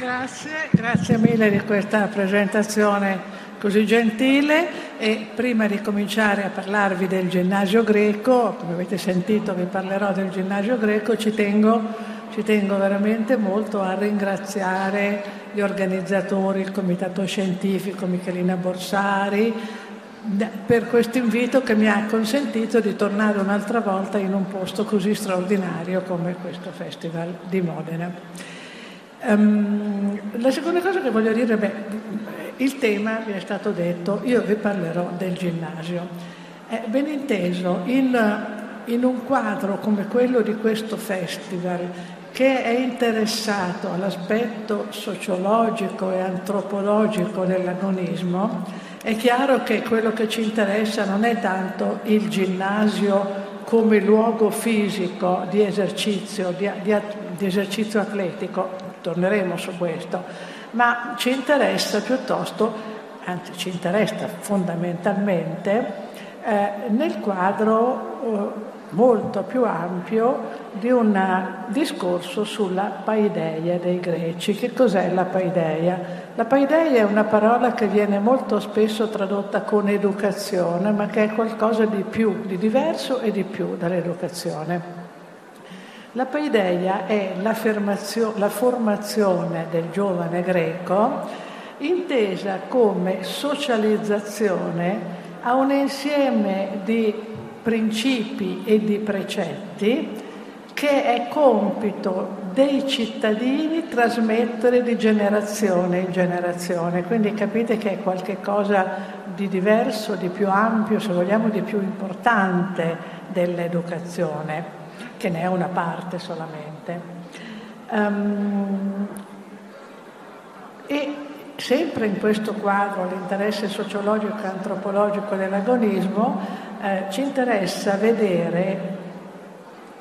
Grazie, grazie mille di questa presentazione così gentile e prima di cominciare a parlarvi del ginnasio greco, come avete sentito vi parlerò del ginnasio greco, ci tengo, ci tengo veramente molto a ringraziare gli organizzatori, il comitato scientifico Michelina Borsari, per questo invito che mi ha consentito di tornare un'altra volta in un posto così straordinario come questo Festival di Modena. Um, la seconda cosa che voglio dire, beh, il tema vi è stato detto, io vi parlerò del ginnasio. Eh, ben inteso, in, in un quadro come quello di questo festival, che è interessato all'aspetto sociologico e antropologico dell'agonismo, è chiaro che quello che ci interessa non è tanto il ginnasio come luogo fisico di esercizio, di, di, di esercizio atletico, torneremo su questo, ma ci interessa piuttosto, anzi ci interessa fondamentalmente, eh, nel quadro eh, molto più ampio di un discorso sulla paideia dei greci. Che cos'è la paideia? La paideia è una parola che viene molto spesso tradotta con educazione, ma che è qualcosa di più, di diverso e di più dall'educazione. La paideia è la formazione del giovane greco intesa come socializzazione a un insieme di principi e di precetti che è compito dei cittadini trasmettere di generazione in generazione. Quindi capite che è qualcosa di diverso, di più ampio, se vogliamo di più importante dell'educazione, che ne è una parte solamente. Um, e sempre in questo quadro l'interesse sociologico e antropologico dell'agonismo, eh, ci interessa vedere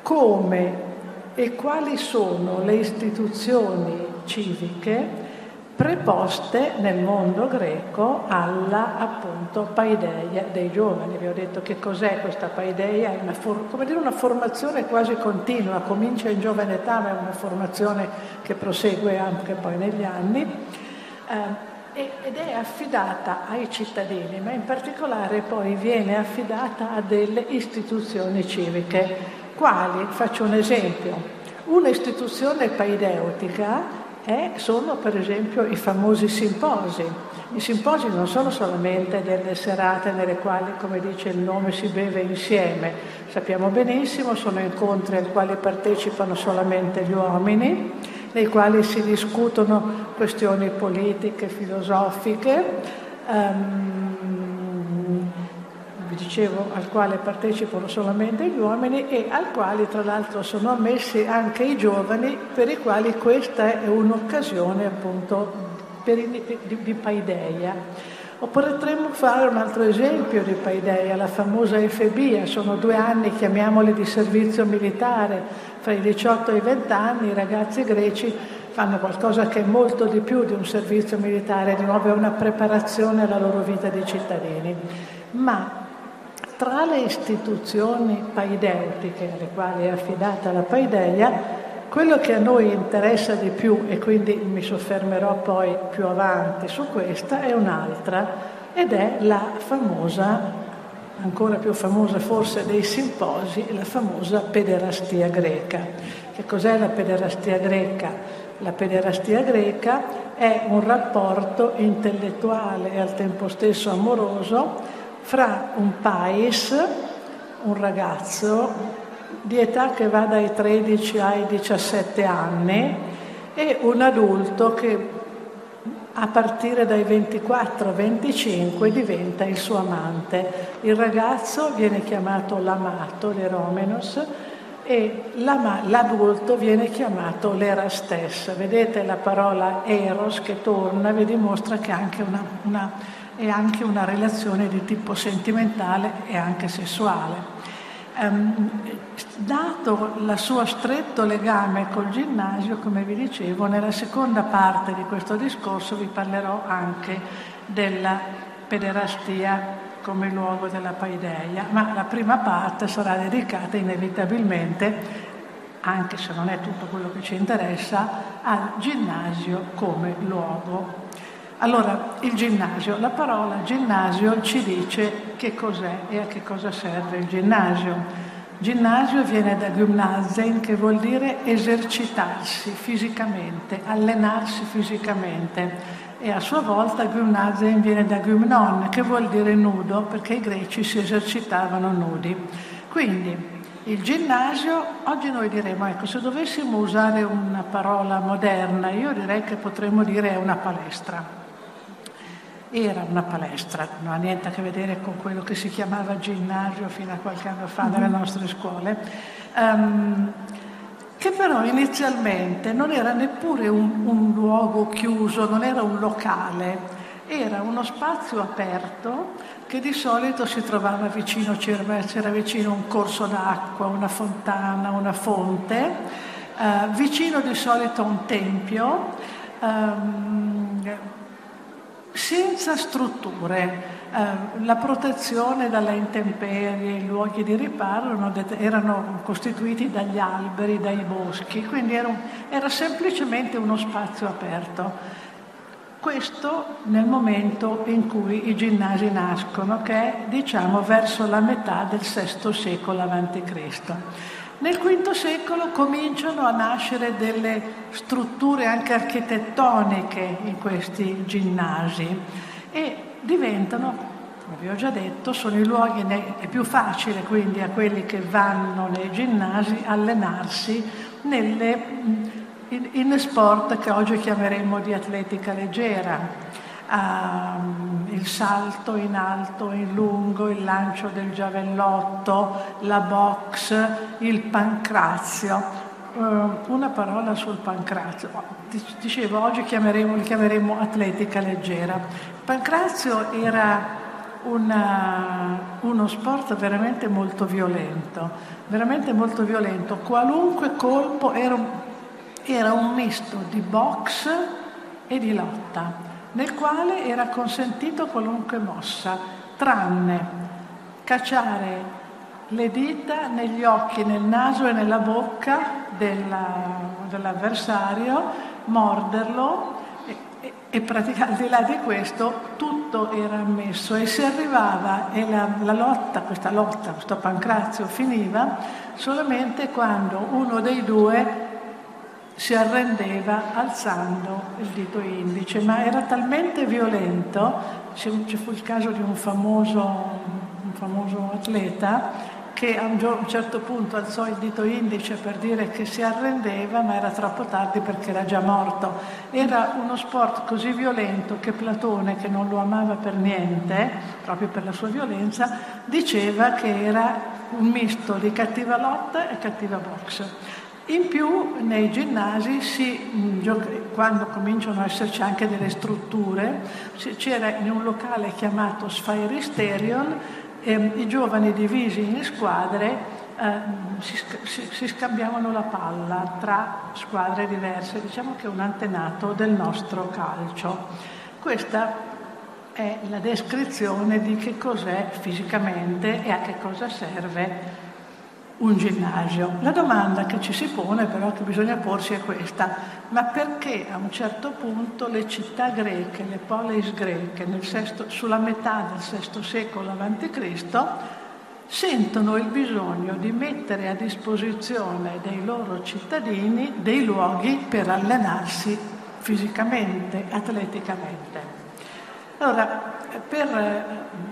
come e quali sono le istituzioni civiche preposte nel mondo greco alla appunto paideia dei giovani. Vi ho detto che cos'è questa paideia, è una, for- dire, una formazione quasi continua, comincia in giovane età ma è una formazione che prosegue anche poi negli anni eh, ed è affidata ai cittadini, ma in particolare poi viene affidata a delle istituzioni civiche. Quali? Faccio un esempio. Un'istituzione paideutica è, sono per esempio i famosi simposi. I simposi non sono solamente delle serate nelle quali, come dice il nome, si beve insieme. Sappiamo benissimo, sono incontri ai quali partecipano solamente gli uomini nei quali si discutono questioni politiche, filosofiche, um, dicevo al quale partecipano solamente gli uomini e al quale tra l'altro sono ammessi anche i giovani per i quali questa è un'occasione appunto per, di, di paideia. O potremmo fare un altro esempio di paideia, la famosa efebia, sono due anni, chiamiamoli di servizio militare, fra i 18 e i 20 anni i ragazzi greci fanno qualcosa che è molto di più di un servizio militare, di nuovo è una preparazione alla loro vita di cittadini. Ma tra le istituzioni paideutiche alle quali è affidata la paideia, quello che a noi interessa di più, e quindi mi soffermerò poi più avanti su questa, è un'altra, ed è la famosa, ancora più famosa forse dei simposi, la famosa pederastia greca. Che cos'è la pederastia greca? La pederastia greca è un rapporto intellettuale e al tempo stesso amoroso fra un pais, un ragazzo di età che va dai 13 ai 17 anni e un adulto che a partire dai 24-25 diventa il suo amante. Il ragazzo viene chiamato l'amato, l'eromenos, e l'adulto viene chiamato l'era stessa. Vedete la parola eros che torna, vi dimostra che anche una, una, è anche una relazione di tipo sentimentale e anche sessuale. Um, dato il suo stretto legame col ginnasio, come vi dicevo, nella seconda parte di questo discorso vi parlerò anche della pederastia come luogo della paideia, ma la prima parte sarà dedicata inevitabilmente anche se non è tutto quello che ci interessa, al ginnasio come luogo. Allora, il ginnasio, la parola ginnasio ci dice che cos'è e a che cosa serve il ginnasio. Ginnasio viene da Gymnasien che vuol dire esercitarsi fisicamente, allenarsi fisicamente e a sua volta Gymnasien viene da Gymnon che vuol dire nudo perché i greci si esercitavano nudi. Quindi il ginnasio, oggi noi diremo, ecco, se dovessimo usare una parola moderna, io direi che potremmo dire è una palestra era una palestra, non ha niente a che vedere con quello che si chiamava ginnasio fino a qualche anno fa nelle mhm. nostre scuole, um, che però inizialmente non era neppure un, un luogo chiuso, non era un locale, era uno spazio aperto che di solito si trovava vicino, c'era, c'era vicino un corso d'acqua, una fontana, una fonte, eh, vicino di solito a un tempio. Um, senza strutture. Eh, la protezione dalle intemperie, i luoghi di riparo erano, costituiti dagli alberi, dai boschi, quindi era, era semplicemente uno spazio aperto. Questo nel momento in cui i ginnasi nascono, che è diciamo verso la metà del VI secolo a.C. Nel V secolo cominciano a nascere delle strutture anche architettoniche in questi ginnasi e diventano, come vi ho già detto, sono i luoghi, è più facile quindi a quelli che vanno nei ginnasi allenarsi nelle, in, in sport che oggi chiameremmo di atletica leggera um, il salto in alto, in lungo, il lancio del giavellotto, la box, il pancrazio. Uh, una parola sul pancrazio. Dicevo, oggi chiameremo, li chiameremo atletica leggera. Il pancrazio era una, uno sport veramente molto violento, veramente molto violento. Qualunque colpo era era un misto di box e di lotta nel quale era consentito qualunque mossa, tranne cacciare le dita negli occhi, nel naso e nella bocca della, dell'avversario, morderlo e, e, e praticare al di là di questo tutto era ammesso. E si arrivava e la, la lotta, questa lotta, questo pancrazio finiva solamente quando uno dei due si arrendeva alzando il dito indice, ma era talmente violento, ci fu il caso di un famoso, un famoso atleta che a un certo punto alzò il dito indice per dire che si arrendeva, ma era troppo tardi perché era già morto. Era uno sport così violento che Platone, che non lo amava per niente, proprio per la sua violenza, diceva che era un misto di cattiva lotta e cattiva box. In più nei ginnasi, si, mm, quando cominciano ad esserci anche delle strutture, c'era in un locale chiamato Sphairisterion, eh, i giovani divisi in squadre eh, si, si, scambiavano la palla tra squadre diverse, diciamo che è un antenato del nostro calcio. Questa è la descrizione di che cos'è fisicamente e a che cosa serve un ginnasio. La domanda che ci si pone però che bisogna porsi è questa, ma perché a un certo punto le città greche, le polis greche, sesto, sulla metà del VI secolo a.C., sentono il bisogno di mettere a disposizione dei loro cittadini dei luoghi per allenarsi fisicamente, atleticamente. Allora, per eh,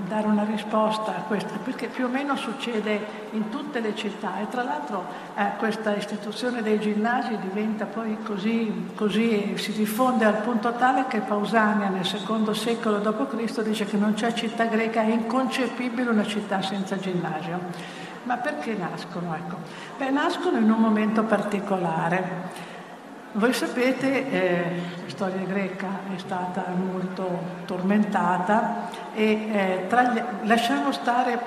dare una risposta a questa, perché più o meno succede in tutte le città e tra l'altro eh, questa istituzione dei ginnasi diventa poi così, così, si diffonde al punto tale che Pausania nel secondo secolo d.C. dice che non c'è città greca, è inconcepibile una città senza ginnasio. Ma perché nascono? Ecco. Beh, nascono in un momento particolare. Voi sapete, eh, la storia greca è stata molto tormentata e eh, gli, lasciamo, stare,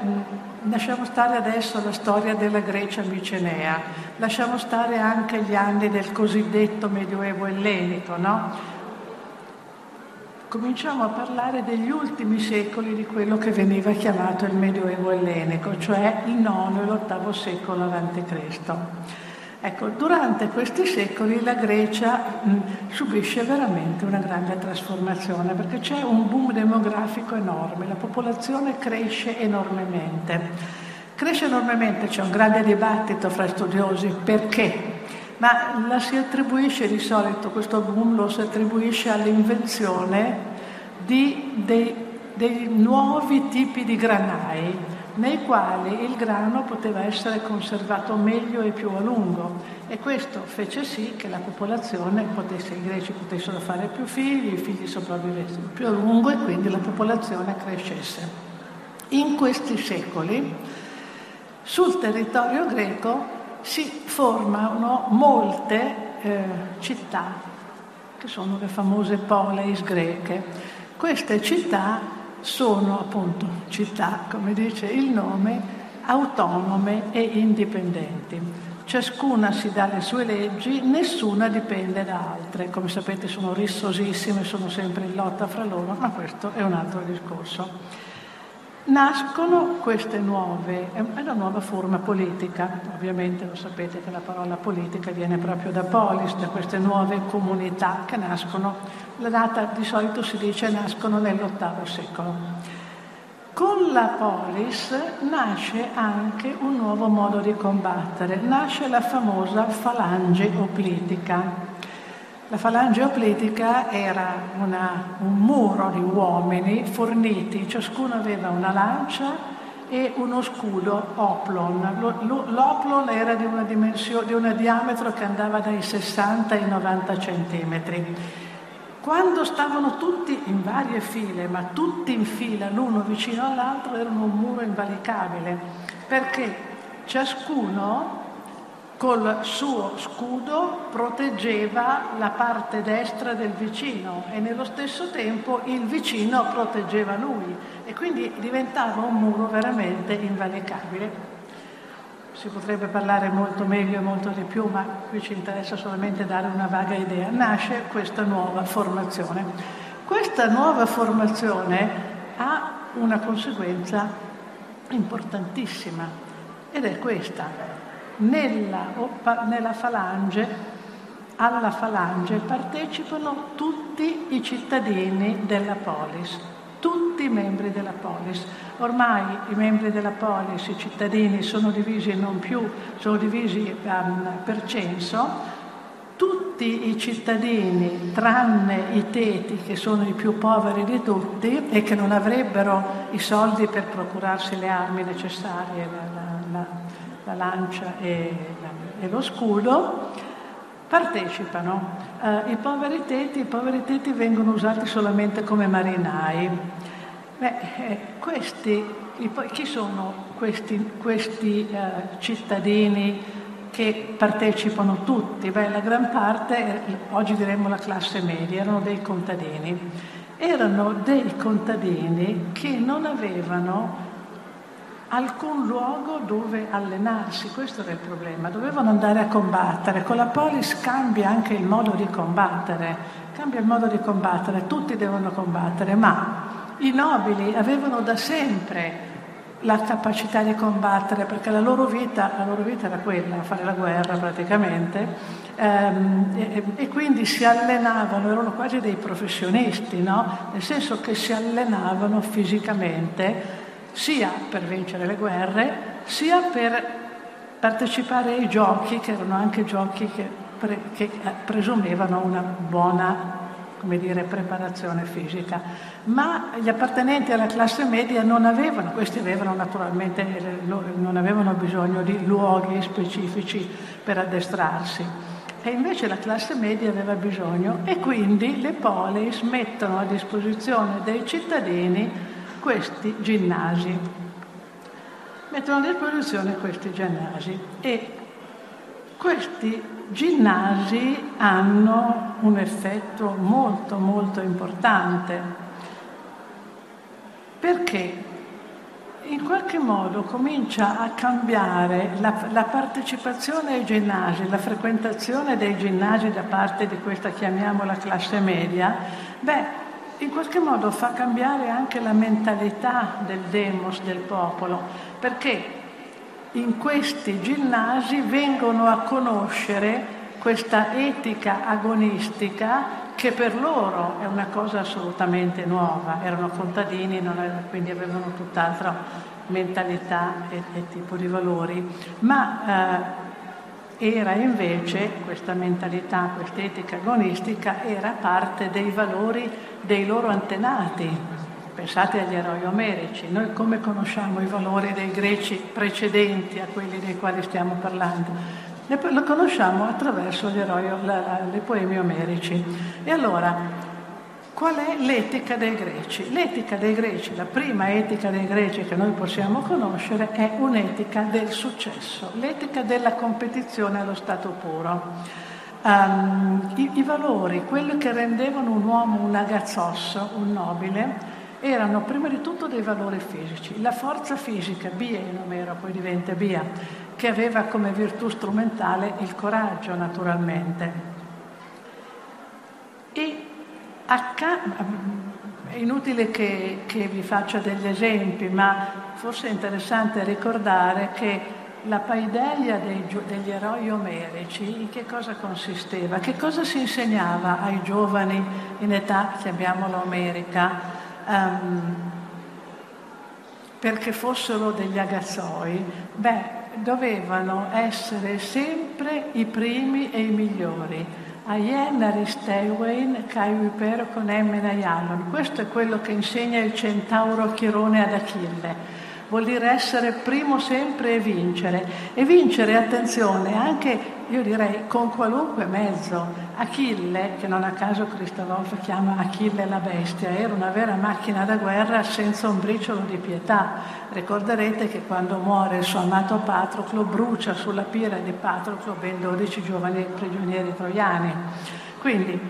lasciamo, stare, adesso la storia della Grecia micenea, lasciamo stare anche gli anni del cosiddetto Medioevo ellenico, no? Cominciamo a parlare degli ultimi secoli di quello che veniva chiamato il Medioevo ellenico, cioè il IX e l'VIII secolo a.C. Ecco, durante questi secoli la Grecia mh, subisce veramente una grande trasformazione perché c'è un boom demografico enorme, la popolazione cresce enormemente. Cresce enormemente, c'è un grande dibattito fra studiosi perché, ma la si attribuisce di solito, questo boom lo si attribuisce all'invenzione di, dei, dei nuovi tipi di granai nei quali il grano poteva essere conservato meglio e più a lungo e questo fece sì che la popolazione potesse, i greci potessero fare più figli, i figli sopravvivessero più a lungo e quindi la popolazione crescesse. In questi secoli sul territorio greco si formano molte eh, città, che sono le famose poleis greche. Queste città sono appunto città, come dice il nome, autonome e indipendenti. Ciascuna si dà le sue leggi, nessuna dipende da altre. Come sapete sono rissosissime, sono sempre in lotta fra loro, ma questo è un altro discorso. Nascono queste nuove, è una nuova forma politica, ovviamente lo sapete che la parola politica viene proprio da polis, da queste nuove comunità che nascono, la data di solito si dice nascono nell'ottavo secolo. Con la polis nasce anche un nuovo modo di combattere, nasce la famosa falange oplitica. La falange opletica era una, un muro di uomini forniti, ciascuno aveva una lancia e uno scudo oplon. L'oplon era di una, di una diametro che andava dai 60 ai 90 centimetri. Quando stavano tutti in varie file, ma tutti in fila l'uno vicino all'altro, erano un muro invalicabile, perché ciascuno col suo scudo proteggeva la parte destra del vicino e nello stesso tempo il vicino proteggeva lui e quindi diventava un muro veramente invalicabile. Si potrebbe parlare molto meglio e molto di più, ma qui ci interessa solamente dare una vaga idea. Nasce questa nuova formazione. Questa nuova formazione ha una conseguenza importantissima ed è questa nella, nella falange, alla falange partecipano tutti i cittadini della polis, tutti i membri della polis. Ormai i membri della polis, i cittadini, sono divisi non più, sono divisi um, per censo, tutti i cittadini, tranne i teti che sono i più poveri di tutti e che non avrebbero i soldi per procurarsi le armi necessarie, la, la, la, la lancia e, e lo scudo, partecipano. Uh, I poveri teti, I poveri teti vengono usati solamente come marinai. Beh, eh, questi, chi sono questi, questi uh, cittadini che partecipano tutti? Beh, la gran parte, oggi diremmo la classe media, erano dei contadini. Erano dei contadini che non avevano alcun luogo dove allenarsi, questo era il problema, dovevano andare a combattere, con la polis cambia anche il modo di combattere, cambia il modo di combattere, tutti devono combattere, ma i nobili avevano da sempre la capacità di combattere perché la loro vita, la loro vita era quella, fare la guerra praticamente, ehm, e, e, quindi si allenavano, erano quasi dei professionisti, no? nel senso che si allenavano fisicamente sia per vincere le guerre, sia per partecipare ai giochi, che erano anche giochi che, pre, che eh, presumevano una buona dire, preparazione fisica. Ma gli appartenenti alla classe media non avevano, questi avevano naturalmente, non avevano bisogno di luoghi specifici per addestrarsi. E invece la classe media aveva bisogno e quindi le polis mettono a disposizione dei cittadini questi ginnasi. Mettono a disposizione questi ginnasi e questi ginnasi hanno un effetto molto molto importante. Perché? In qualche modo comincia a cambiare la, la, partecipazione ai ginnasi, la frequentazione dei ginnasi da parte di questa, chiamiamola classe media, beh, in qualche modo fa cambiare anche la mentalità del demos, del popolo, perché in questi ginnasi vengono a conoscere questa etica agonistica che per loro è una cosa assolutamente nuova, erano contadini, erano, quindi avevano tutt'altra mentalità e, e, tipo di valori, ma eh, era invece questa mentalità, questa etica agonistica, era parte dei valori dei loro antenati. Pensate agli eroi omerici, noi come conosciamo i valori dei greci precedenti a quelli dei quali stiamo parlando? lo conosciamo attraverso eroi, i poemi omerici. E allora, qual è l'etica dei greci? L'etica dei greci, la prima etica dei greci che noi possiamo conoscere è un'etica del successo, l'etica della competizione allo stato puro. Um, i, i, valori, quelli che rendevano un uomo un agazzos, un nobile, erano prima di tutto dei valori fisici. La forza fisica, Bia in Omero, poi diventa Bia, che aveva come virtù strumentale il coraggio naturalmente. E è inutile che, che vi faccia degli esempi, ma forse è interessante ricordare che la paideia dei, degli eroi omerici in che cosa consisteva? Che cosa si insegnava ai giovani in età, chiamiamola omerica, um, perché fossero degli agazzoi? Beh, dovevano essere sempre i primi e i migliori. Aien Aristewein Caiupero con Emmenaialon. Questo è quello che insegna il centauro Chirone ad Achille vuol dire essere primo sempre e vincere. E vincere, attenzione, anche io direi con qualunque mezzo. Achille, che non a caso Cristolofo chiama Achille la bestia, era una vera macchina da guerra senza un briciolo di pietà. Ricorderete che quando muore il suo amato Patroclo brucia sulla pira di Patroclo ben 12 giovani prigionieri troiani. Quindi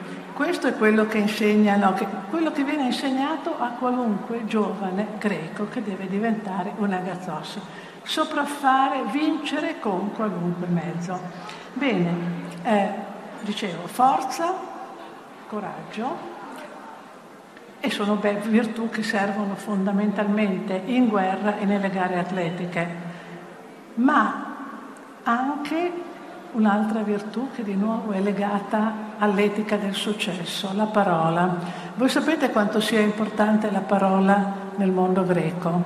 questo è quello che insegnano, quello che viene insegnato a qualunque giovane greco che deve diventare un agazzos. Sopraffare, vincere con qualunque mezzo. Bene, eh, dicevo, forza, coraggio, e sono virtù che servono fondamentalmente in guerra e nelle gare atletiche, ma anche un'altra virtù che di nuovo è legata all'etica del successo, la parola. Voi sapete quanto sia importante la parola nel mondo greco?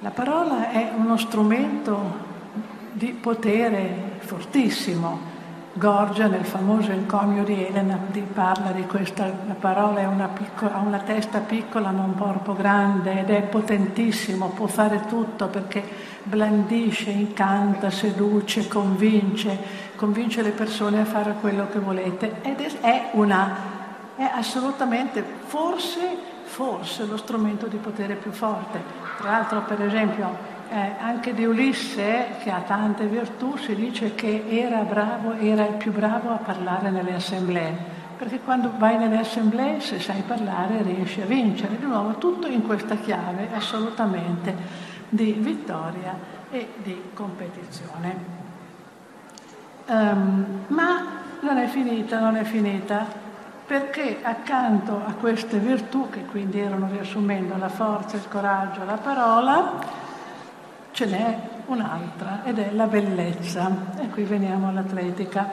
La parola è uno strumento di potere fortissimo. Gorgia nel famoso encomio di Elena parla di questa, la parola una piccola, ha una testa piccola ma un corpo grande ed è potentissimo, può fare tutto perché blandisce, incanta, seduce, convince, convince le persone a fare quello che volete ed è, una, è assolutamente, forse, forse lo strumento di potere più forte. Tra l'altro, per esempio, eh, anche di Ulisse, che ha tante virtù, si dice che era bravo, era il più bravo a parlare nelle assemblee, perché quando vai nelle assemblee, se sai parlare, riesci a vincere. Di nuovo, tutto in questa chiave assolutamente di vittoria e di competizione. Um, ma non è finita, non è finita, perché accanto a queste virtù, che quindi erano riassumendo la forza, il coraggio, la parola, ce n'è un'altra ed è la bellezza. E qui veniamo all'atletica.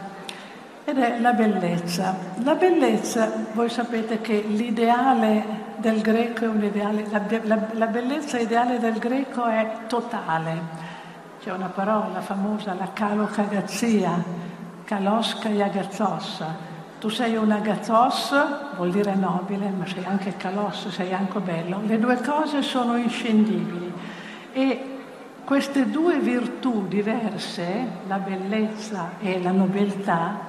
Ed è la bellezza. La bellezza, voi sapete che l'ideale del greco è un ideale, la, la, la bellezza ideale del greco è totale. C'è una parola famosa, la calocagazzia, calosca e agazzossa. Tu sei un agazzos, vuol dire nobile, ma sei anche calos, sei anche bello. Le due cose sono inscendibili. E queste due virtù diverse, la bellezza e la nobiltà,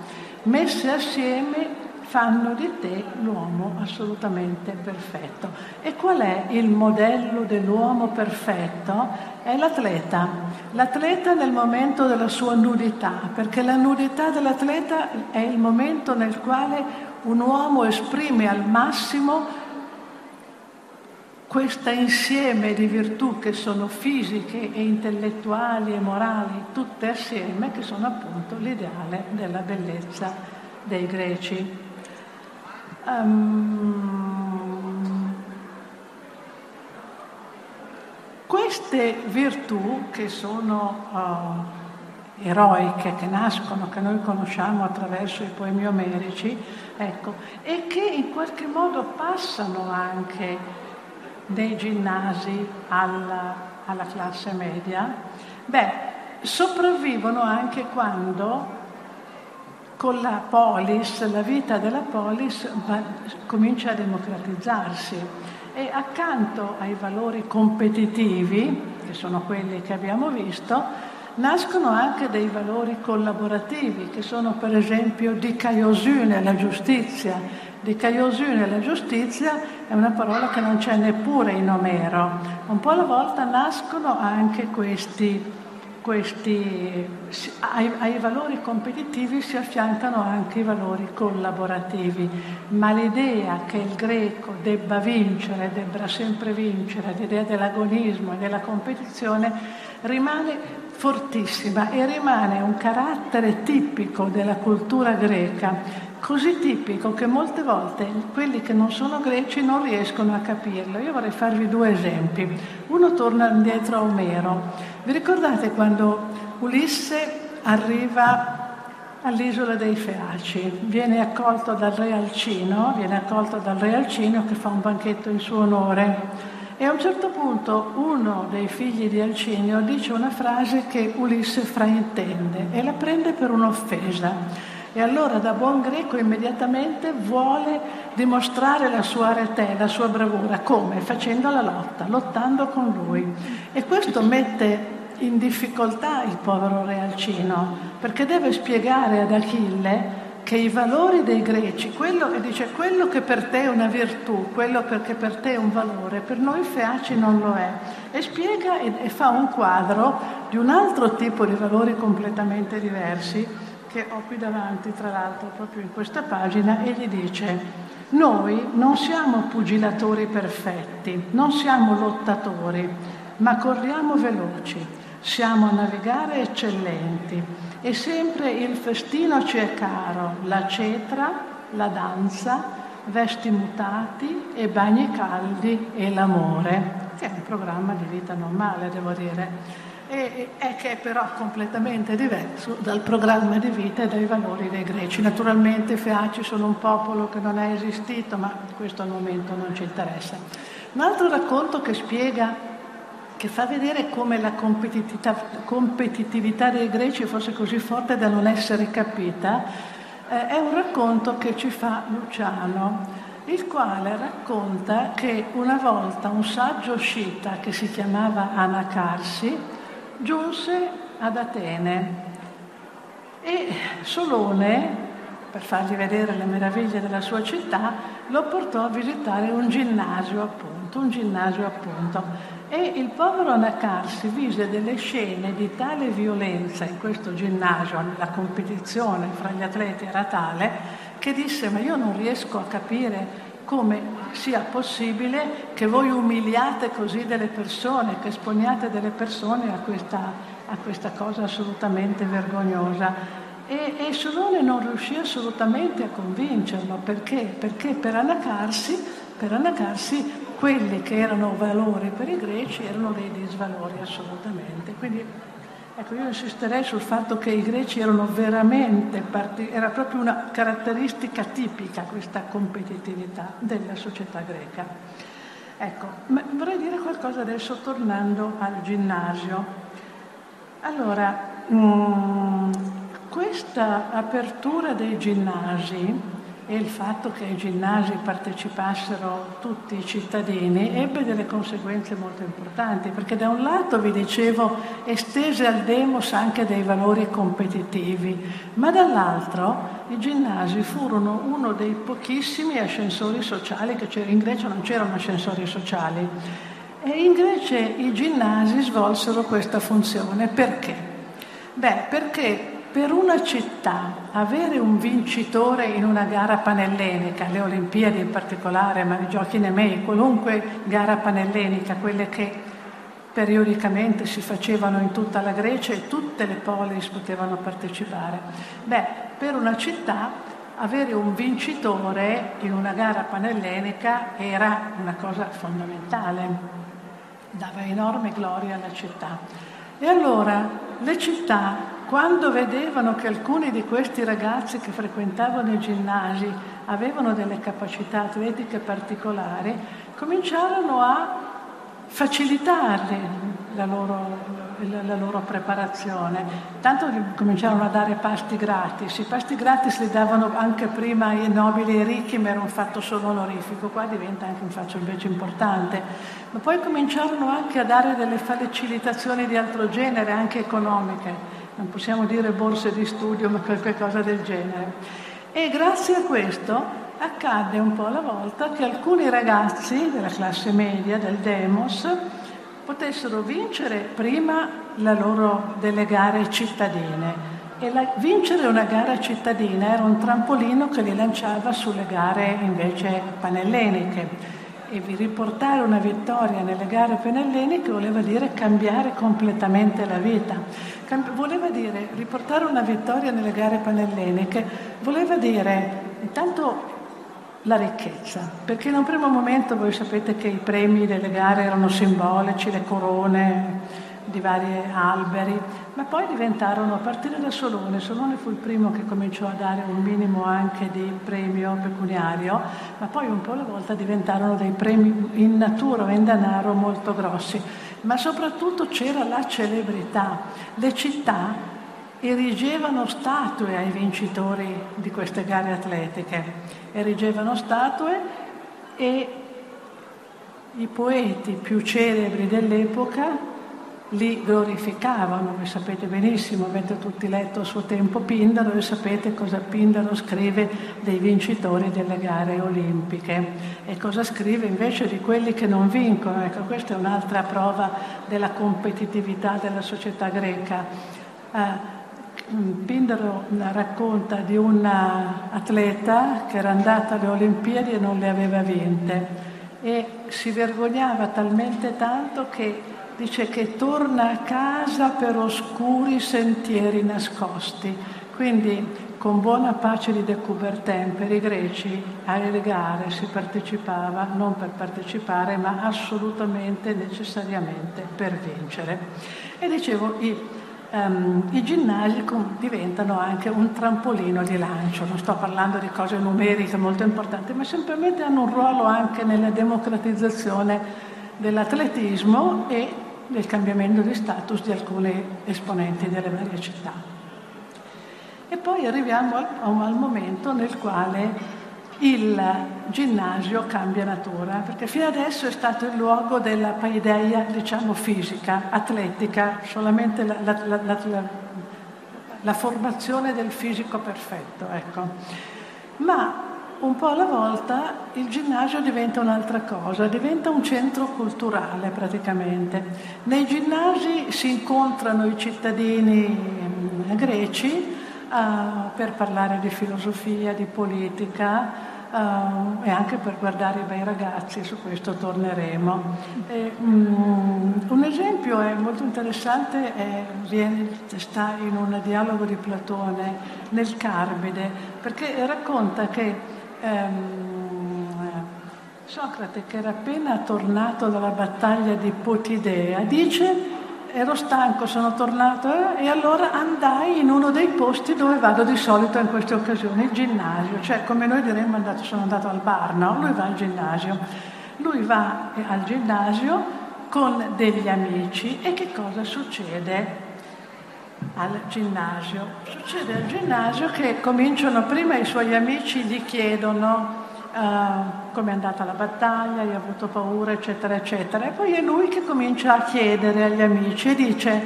messe assieme fanno di te l'uomo assolutamente perfetto. E qual è il modello dell'uomo perfetto? È l'atleta. L'atleta nel momento della sua nudità, perché la nudità dell'atleta è il momento nel quale un uomo esprime al massimo questo insieme di virtù che sono fisiche e intellettuali e morali, tutte assieme, che sono appunto l'ideale della bellezza dei greci. Um, queste virtù che sono uh, eroiche, che nascono, che noi conosciamo attraverso i poemi omerici, ecco, e che in qualche modo passano anche nei ginnasi alla, alla classe media, beh, sopravvivono anche quando con la polis, la vita della polis va, comincia a democratizzarsi e accanto ai valori competitivi, che sono quelli che abbiamo visto, nascono anche dei valori collaborativi, che sono per esempio di caiosune, la giustizia. Di caiosune, la giustizia è una parola che non c'è neppure in Omero. Un po' alla volta nascono anche questi questi, ai, ai, valori competitivi si affiancano anche i valori collaborativi, ma l'idea che il greco debba vincere, debba sempre vincere, l'idea dell'agonismo e della competizione rimane fortissima e rimane un carattere tipico della cultura greca così tipico che molte volte quelli che non sono greci non riescono a capirlo. Io vorrei farvi due esempi. Uno torna indietro a Omero. Vi ricordate quando Ulisse arriva all'isola dei Feaci, viene accolto dal re Alcino, viene accolto dal re Alcino che fa un banchetto in suo onore. E a un certo punto uno dei figli di Alcinio dice una frase che Ulisse fraintende e la prende per un'offesa. E allora da buon greco immediatamente vuole dimostrare la sua arete, la sua bravura. Come? Facendo la lotta, lottando con lui. E questo mette in difficoltà il povero re Alcino, perché deve spiegare ad Achille che i valori dei greci, quello, e dice quello che per te è una virtù, quello che per te è un valore, per noi feaci non lo è. E spiega e fa un quadro di un altro tipo di valori completamente diversi che ho qui davanti, tra l'altro, proprio in questa pagina, e gli dice, noi non siamo pugilatori perfetti, non siamo lottatori, ma corriamo veloci, siamo a navigare eccellenti e sempre il festino ci è caro, la cetra, la danza, vesti mutati e bagni caldi e l'amore, che è un programma di vita normale, devo dire e, e che è però completamente diverso dal programma di vita e dai valori dei greci. Naturalmente i Feaci sono un popolo che non è esistito, ma questo al momento non ci interessa. Un altro racconto che spiega che fa vedere come la competitività, competitività, dei greci fosse così forte da non essere capita, eh, è un racconto che ci fa Luciano, il quale racconta che una volta un saggio scita che si chiamava Anacarsi giunse ad Atene e Solone, per fargli vedere le meraviglie della sua città, lo portò a visitare un ginnasio appunto, un ginnasio appunto. E il povero Anacarsi vise delle scene di tale violenza in questo ginnasio, la competizione fra gli atleti era tale, che disse ma io non riesco a capire come sia possibile che voi umiliate così delle persone, che esponiate delle persone a questa, a questa cosa assolutamente vergognosa. E, e Solone non riuscì assolutamente a convincerlo, perché? Perché per anacarsi, per anacarsi quelli che erano valori per i greci erano dei disvalori assolutamente. Quindi Ecco, io insisterei sul fatto che i greci erano veramente, parti- era proprio una caratteristica tipica questa competitività della società greca. Ecco, vorrei dire qualcosa adesso tornando al ginnasio. Allora, mh, mm, questa apertura dei ginnasi e il fatto che ai ginnasi partecipassero tutti i cittadini ebbe delle conseguenze molto importanti, perché da un lato, vi dicevo, estese al demos anche dei valori competitivi, ma dall'altro i ginnasi furono uno dei pochissimi ascensori sociali che c'era in Grecia, non c'erano ascensori sociali. E in Grecia i ginnasi svolsero questa funzione. Perché? Beh, perché per una città avere un vincitore in una gara panellenica, le Olimpiadi in particolare, ma i giochi nemei, qualunque gara panellenica, quelle che periodicamente si facevano in tutta la Grecia e tutte le polis potevano partecipare. Beh, per una città avere un vincitore in una gara panellenica era una cosa fondamentale. dava enorme gloria alla città. E allora le città, quando vedevano che alcuni di questi ragazzi che frequentavano i ginnasi avevano delle capacità atletiche particolari, cominciarono a facilitarli la loro, la loro, preparazione. Tanto cominciarono a dare pasti gratis. I pasti gratis li davano anche prima ai nobili e ricchi, ma era un fatto solo onorifico. Qua diventa anche un fatto invece importante. Ma poi cominciarono anche a dare delle facilitazioni di altro genere, anche economiche. Non possiamo dire borse di studio, ma qualcosa del genere. E grazie a questo accadde un po' alla volta che alcuni ragazzi della classe media, del Demos, potessero vincere prima la loro delle gare cittadine e la, vincere una gara cittadina era un trampolino che li lanciava sulle gare invece panelleniche e riportare una vittoria nelle gare panelleniche voleva dire cambiare completamente la vita. Cam- voleva dire riportare una vittoria nelle gare panelleniche, voleva dire intanto la ricchezza, perché in un primo momento voi sapete che i premi delle gare erano simbolici, le corone di vari alberi, ma poi diventarono, a partire da Solone, Solone fu il primo che cominciò a dare un minimo anche di premio pecuniario, ma poi un po' alla volta diventarono dei premi in natura in denaro molto grossi, ma soprattutto c'era la celebrità, le città erigevano statue ai vincitori di queste gare atletiche, erigevano statue e i poeti più celebri dell'epoca li glorificavano, voi sapete benissimo, avete tutti letto a suo tempo Pindaro e sapete cosa Pindaro scrive dei vincitori delle gare olimpiche e cosa scrive invece di quelli che non vincono. Ecco, questa è un'altra prova della competitività della società greca. Eh, Pindaro racconta di un atleta che era andato alle Olimpiadi e non le aveva vinte e si vergognava talmente tanto che dice che torna a casa per oscuri sentieri nascosti. Quindi con buona pace di De Coubertin per i greci alle gare si partecipava non per partecipare ma assolutamente necessariamente per vincere. E dicevo, i um, i ginnasi diventano anche un trampolino di lancio, non sto parlando di cose numeriche molto importanti, ma semplicemente hanno un ruolo anche nella democratizzazione dell'atletismo e del cambiamento di status di alcuni esponenti delle varie città. E poi arriviamo al, al momento nel quale il ginnasio cambia natura, perché fino adesso è stato il luogo della paideia, diciamo, fisica, atletica, solamente la, la, la, la formazione del fisico perfetto, ecco. Ma un po' alla volta il ginnasio diventa un'altra cosa, diventa un centro culturale praticamente. Nei ginnasi si incontrano i cittadini mm, greci uh, per parlare di filosofia, di politica uh, e anche per guardare i bei ragazzi, su questo torneremo. E, um, un esempio molto interessante, è, viene, sta in un dialogo di Platone nel Carbide, perché racconta che um, Socrate, che era appena tornato dalla battaglia di Potidea, dice ero stanco, sono tornato eh, e allora andai in uno dei posti dove vado di solito in queste occasioni, il ginnasio, cioè come noi diremmo andato, sono andato al bar, no? Lui va al ginnasio. Lui va eh, al ginnasio con degli amici e che cosa succede al ginnasio? Succede al ginnasio che cominciano prima i suoi amici gli chiedono uh, come è andata la battaglia, hai avuto paura, eccetera, eccetera. E poi è lui che comincia a chiedere agli amici e dice,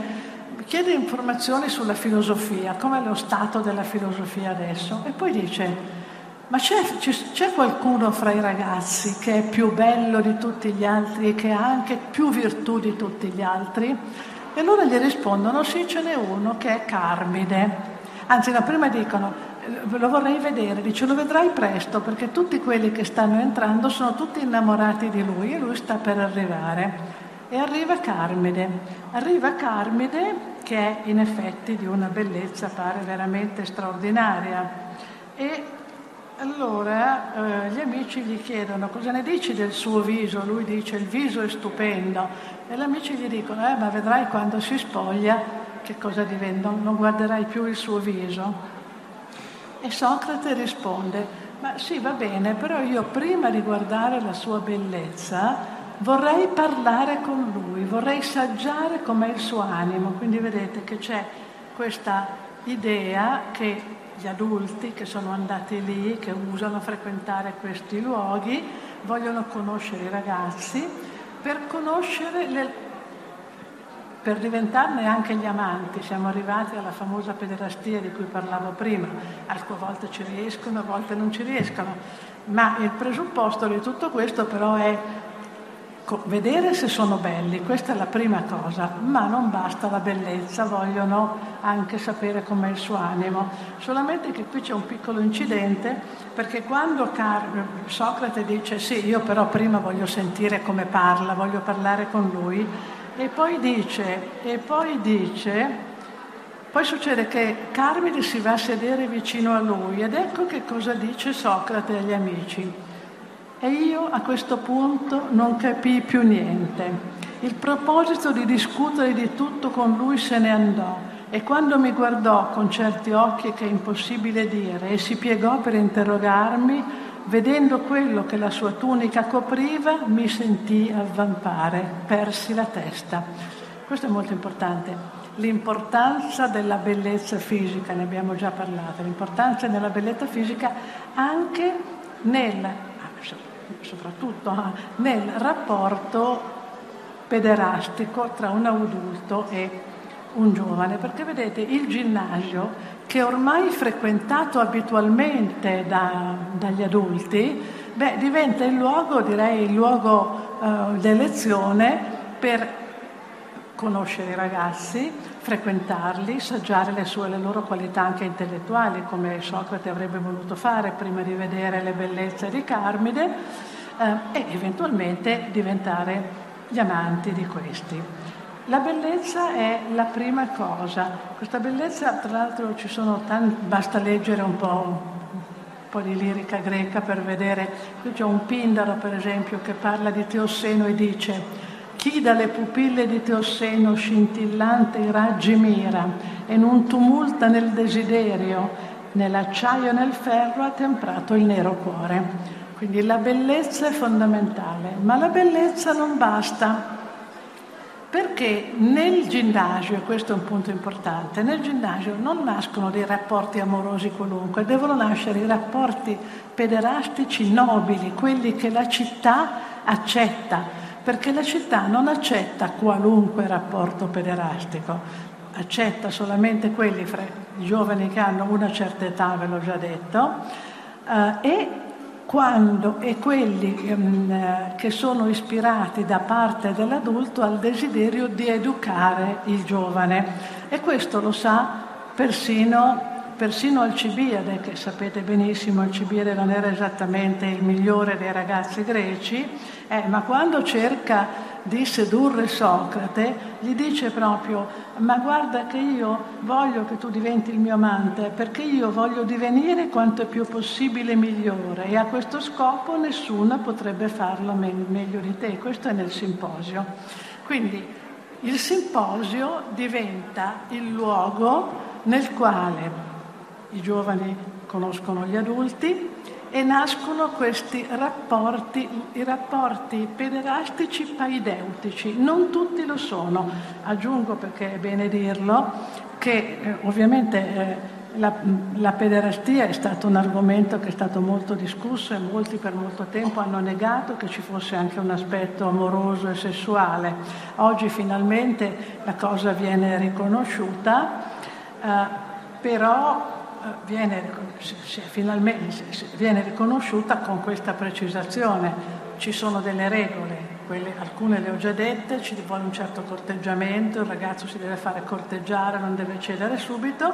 chiede informazioni sulla filosofia, com'è lo stato della filosofia adesso. E poi dice, ma c'è, c'è, qualcuno fra i ragazzi che è più bello di tutti gli altri e che ha anche più virtù di tutti gli altri? E allora gli rispondono, sì, ce n'è uno che è Carmide. Anzi, no, prima dicono, lo vorrei vedere, dice lo vedrai presto perché tutti quelli che stanno entrando sono tutti innamorati di lui e lui sta per arrivare. E arriva Carmide, arriva Carmide che è in effetti di una bellezza, pare veramente straordinaria. E allora eh, gli amici gli chiedono cosa ne dici del suo viso, lui dice il viso è stupendo e gli amici gli dicono eh, ma vedrai quando si spoglia che cosa diventa, non guarderai più il suo viso. E Socrate risponde, ma sì va bene, però io prima di guardare la sua bellezza vorrei parlare con lui, vorrei saggiare com'è il suo animo. Quindi vedete che c'è questa idea che gli adulti che sono andati lì, che usano frequentare questi luoghi, vogliono conoscere i ragazzi per conoscere le, per diventarne anche gli amanti. Siamo arrivati alla famosa pederastia di cui parlavo prima. Alcune volte ci riescono, a volte non ci riescono. Ma il presupposto di tutto questo però è vedere se sono belli, questa è la prima cosa, ma non basta la bellezza, vogliono anche sapere com'è il suo animo. Solamente che qui c'è un piccolo incidente, perché quando Car- Socrate dice sì, io però prima voglio sentire come parla, voglio parlare con lui, e poi dice, e poi dice, poi succede che Carmide si va a sedere vicino a lui ed ecco che cosa dice Socrate agli amici. E io a questo punto non capii più niente. Il proposito di discutere di tutto con lui se ne andò e quando mi guardò con certi occhi che è impossibile dire e si piegò per interrogarmi, vedendo quello che la sua tunica copriva, mi sentii avvampare, persi la testa. Questo è molto importante. L'importanza della bellezza fisica, ne abbiamo già parlato, l'importanza della bellezza fisica anche nel soprattutto nel rapporto pederastico tra un adulto e un giovane, perché vedete il ginnasio che ormai frequentato abitualmente da, dagli adulti, beh, diventa il luogo, direi, il luogo uh, d'elezione per conoscere i ragazzi, frequentarli, saggiare le, sue, le loro qualità anche intellettuali, come Socrate avrebbe voluto fare prima di vedere le bellezze di Carmide, eh, e eventualmente diventare gli amanti di questi. La bellezza è la prima cosa. Questa bellezza, tra l'altro, ci sono tanti, basta leggere un po', un po' di lirica greca per vedere. Qui c'è un Pindaro, per esempio, che parla di Teosseno e dice chi dalle pupille di Teosseno scintillante i raggi mira e non tumulta nel desiderio, nell'acciaio e nel ferro ha temprato il nero cuore. Quindi la bellezza è fondamentale, ma la bellezza non basta. Perché nel ginnasio, e questo è un punto importante, nel ginnasio non nascono dei rapporti amorosi qualunque, devono nascere i rapporti pederastici nobili, quelli che la città accetta, perché la città non accetta qualunque rapporto pederastico, accetta solamente quelli fra i giovani che hanno una certa età, ve l'ho già detto, eh, e quando e quelli ehm, che sono ispirati da parte dell'adulto al desiderio di educare il giovane. E questo lo sa persino persino Alcibiade, che sapete benissimo Alcibiade non era esattamente il migliore dei ragazzi greci, eh, ma quando cerca di sedurre Socrate, gli dice proprio, ma guarda che io voglio che tu diventi il mio amante, perché io voglio divenire quanto è più possibile migliore e a questo scopo nessuno potrebbe farlo meglio di te. Questo è nel simposio. Quindi il simposio diventa il luogo nel quale i giovani conoscono gli adulti e nascono questi rapporti, i rapporti pederastici paideutici. Non tutti lo sono. Aggiungo, perché è bene dirlo, che eh, ovviamente eh, la, la, pederastia è stato un argomento che è stato molto discusso e molti per molto tempo hanno negato che ci fosse anche un aspetto amoroso e sessuale. Oggi finalmente la cosa viene riconosciuta, eh, però viene, finalmente viene riconosciuta con questa precisazione. Ci sono delle regole, quelle, alcune le ho già dette, ci vuole un certo corteggiamento, il ragazzo si deve fare corteggiare, non deve cedere subito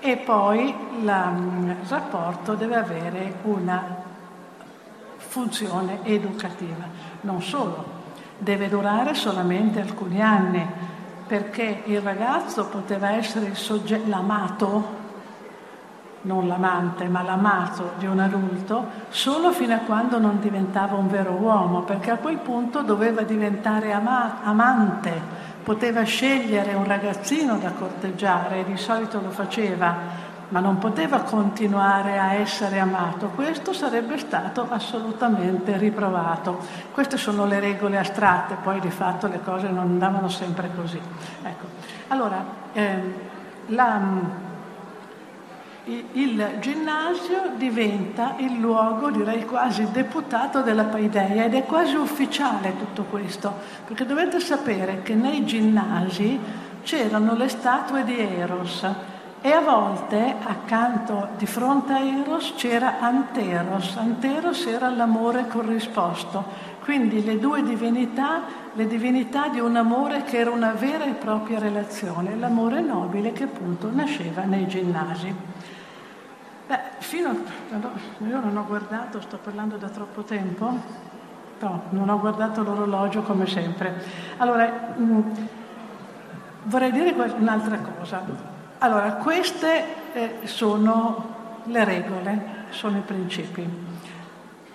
e poi la, il rapporto deve avere una funzione educativa. Non solo, deve durare solamente alcuni anni, perché il ragazzo poteva essere il soggetto, l'amato non l'amante, ma l'amato di un adulto, solo fino a quando non diventava un vero uomo, perché a quel punto doveva diventare ama- amante, poteva scegliere un ragazzino da corteggiare, di solito lo faceva, ma non poteva continuare a essere amato. Questo sarebbe stato assolutamente riprovato. Queste sono le regole astratte, poi di fatto le cose non andavano sempre così. Ecco. Allora, ehm, la, il ginnasio diventa il luogo, direi quasi deputato della paideia ed è quasi ufficiale tutto questo, perché dovete sapere che nei ginnasi c'erano le statue di Eros e a volte accanto di fronte a Eros c'era Anteros, Anteros era l'amore corrisposto, quindi le due divinità, le divinità di un amore che era una vera e propria relazione, l'amore nobile che appunto nasceva nei ginnasi. Beh, fino a... Io non ho guardato, sto parlando da troppo tempo? No, non ho guardato l'orologio come sempre. Allora, mh, mm, vorrei dire un'altra cosa. Allora, queste eh, sono le regole, sono i principi.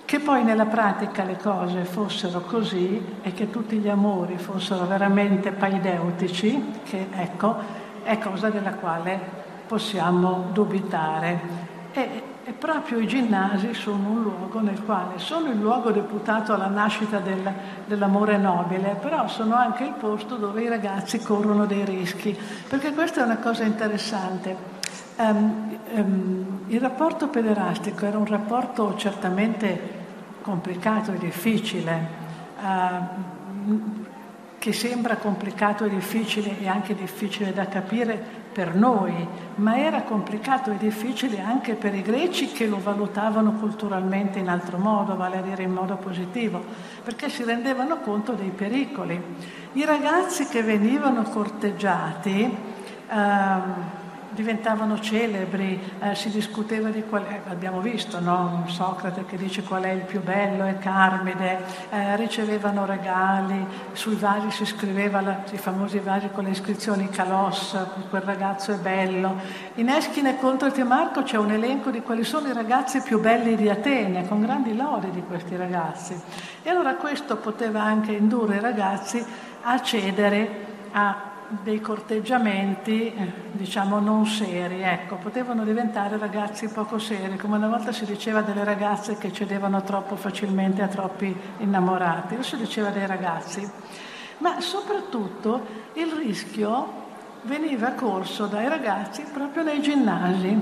Che poi nella pratica le cose fossero così e che tutti gli amori fossero veramente paideutici, che ecco, è cosa della quale possiamo dubitare. E, e, proprio i ginnasi sono un luogo nel quale sono il luogo deputato alla nascita del, dell'amore nobile, però sono anche il posto dove i ragazzi corrono dei rischi, perché questa è una cosa interessante. Um, um, il rapporto pederastico era un rapporto certamente complicato e difficile, uh, che sembra complicato e difficile e anche difficile da capire per noi, ma era complicato e difficile anche per i greci che lo valutavano culturalmente in altro modo, vale a dire in modo positivo, perché si rendevano conto dei pericoli. I ragazzi che venivano corteggiati, ehm, diventavano celebri, eh, si discuteva di qual è, abbiamo visto no? Socrate che dice qual è il più bello, è Carmide, eh, ricevevano regali, sui vasi si scriveva la, i famosi vasi con le iscrizioni Calos, quel ragazzo è bello. In Eschine contro il Timarco c'è un elenco di quali sono i ragazzi più belli di Atene, con grandi lodi di questi ragazzi. E allora questo poteva anche indurre i ragazzi a cedere a dei corteggiamenti, eh, diciamo, non seri, ecco, potevano diventare ragazzi poco seri, come una volta si diceva delle ragazze che cedevano troppo facilmente a troppi innamorati, si diceva dei ragazzi. Ma soprattutto il rischio veniva corso dai ragazzi proprio nei ginnasi,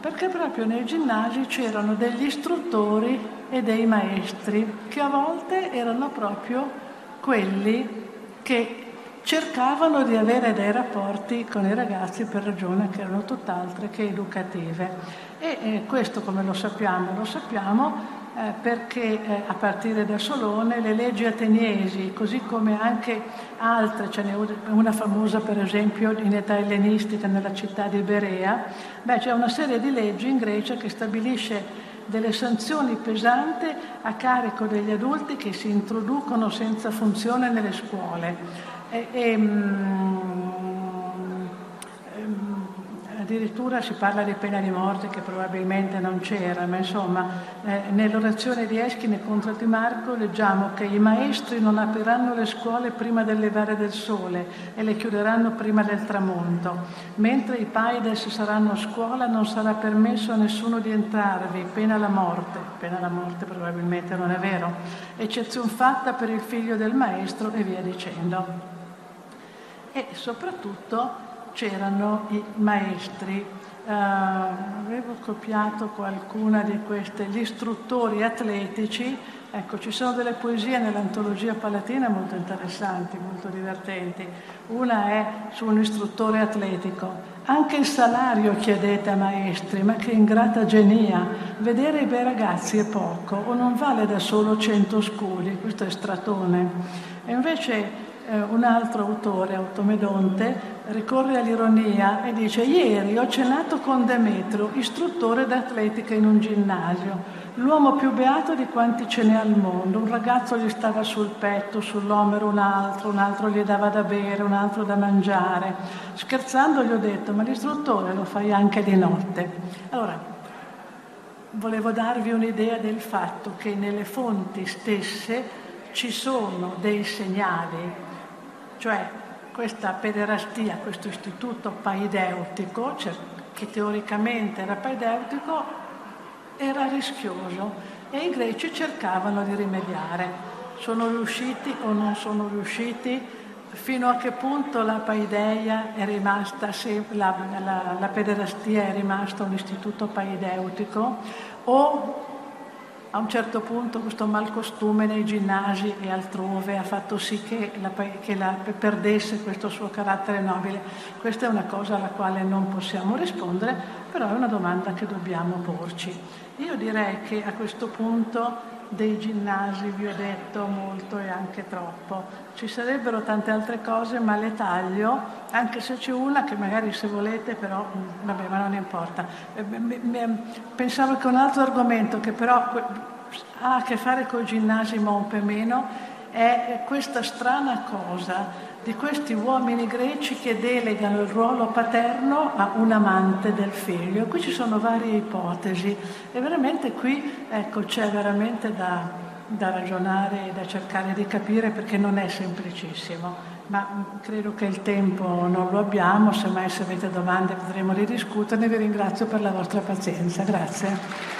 perché proprio nei ginnasi c'erano degli istruttori e dei maestri che a volte erano proprio quelli che cercavano di avere dei rapporti con i ragazzi per ragioni che erano tutt'altre che educative. E eh, questo come lo sappiamo? Lo sappiamo eh, perché eh, a partire da Solone le leggi ateniesi, così come anche altre, ce n'è una famosa per esempio in età ellenistica nella città di Berea, beh, c'è una serie di leggi in Grecia che stabilisce delle sanzioni pesanti a carico degli adulti che si introducono senza funzione nelle scuole. E, e, um, addirittura si parla di pena di morte che probabilmente non c'era, ma insomma eh, nell'orazione di Eschine contro Timarco leggiamo che i maestri non apriranno le scuole prima del levare del sole e le chiuderanno prima del tramonto. Mentre i paides saranno a scuola non sarà permesso a nessuno di entrarvi, pena la morte. Pena la morte probabilmente non è vero. Eccezione fatta per il figlio del maestro e via dicendo e soprattutto c'erano i maestri. Uh, avevo copiato qualcuna di queste, gli istruttori atletici, ecco ci sono delle poesie nell'antologia palatina molto interessanti, molto divertenti. Una è su un istruttore atletico, anche il salario chiedete a maestri, ma che ingrata genia, vedere i bei ragazzi è poco o non vale da solo cento scudi, questo è Stratone. E invece eh, un altro autore, Automedonte, ricorre all'ironia e dice ieri ho cenato con Demetrio, istruttore d'atletica in un ginnasio. l'uomo più beato di quanti ce n'è al mondo. Un ragazzo gli stava sul petto, sull'omero un altro, un altro gli dava da bere, un altro da mangiare. Scherzando gli ho detto, ma l'istruttore lo fai anche di notte. Allora, volevo darvi un'idea del fatto che nelle fonti stesse ci sono dei segnali, cioè questa pederastia, questo istituto paideutico, cioè, che teoricamente era paideutico, era rischioso e i greci cercavano di rimediare. Sono riusciti o non sono riusciti? Fino a che punto la paideia è rimasta, la, la, la pederastia è rimasta un istituto paideutico? O a un certo punto questo malcostume nei ginnasi e altrove ha fatto sì che la, che la perdesse questo suo carattere nobile. Questa è una cosa alla quale non possiamo rispondere, però è una domanda che dobbiamo porci. Io direi che a questo punto dei ginnasi vi ho detto molto e anche troppo. Ci sarebbero tante altre cose, ma le taglio, anche se c'è una che magari se volete, però mm, vabbè, ma non importa. Eh, pensavo che un altro argomento che però ha a che fare con i ginnasi ma un po' meno è questa strana cosa di questi uomini greci che delegano il ruolo paterno a un amante del figlio. Qui ci sono varie ipotesi e veramente qui ecco, c'è veramente da, da ragionare da cercare di capire perché non è semplicissimo, ma credo che il tempo non lo abbiamo, semmai se avete domande potremo ridiscuterne, vi ringrazio per la vostra pazienza, grazie.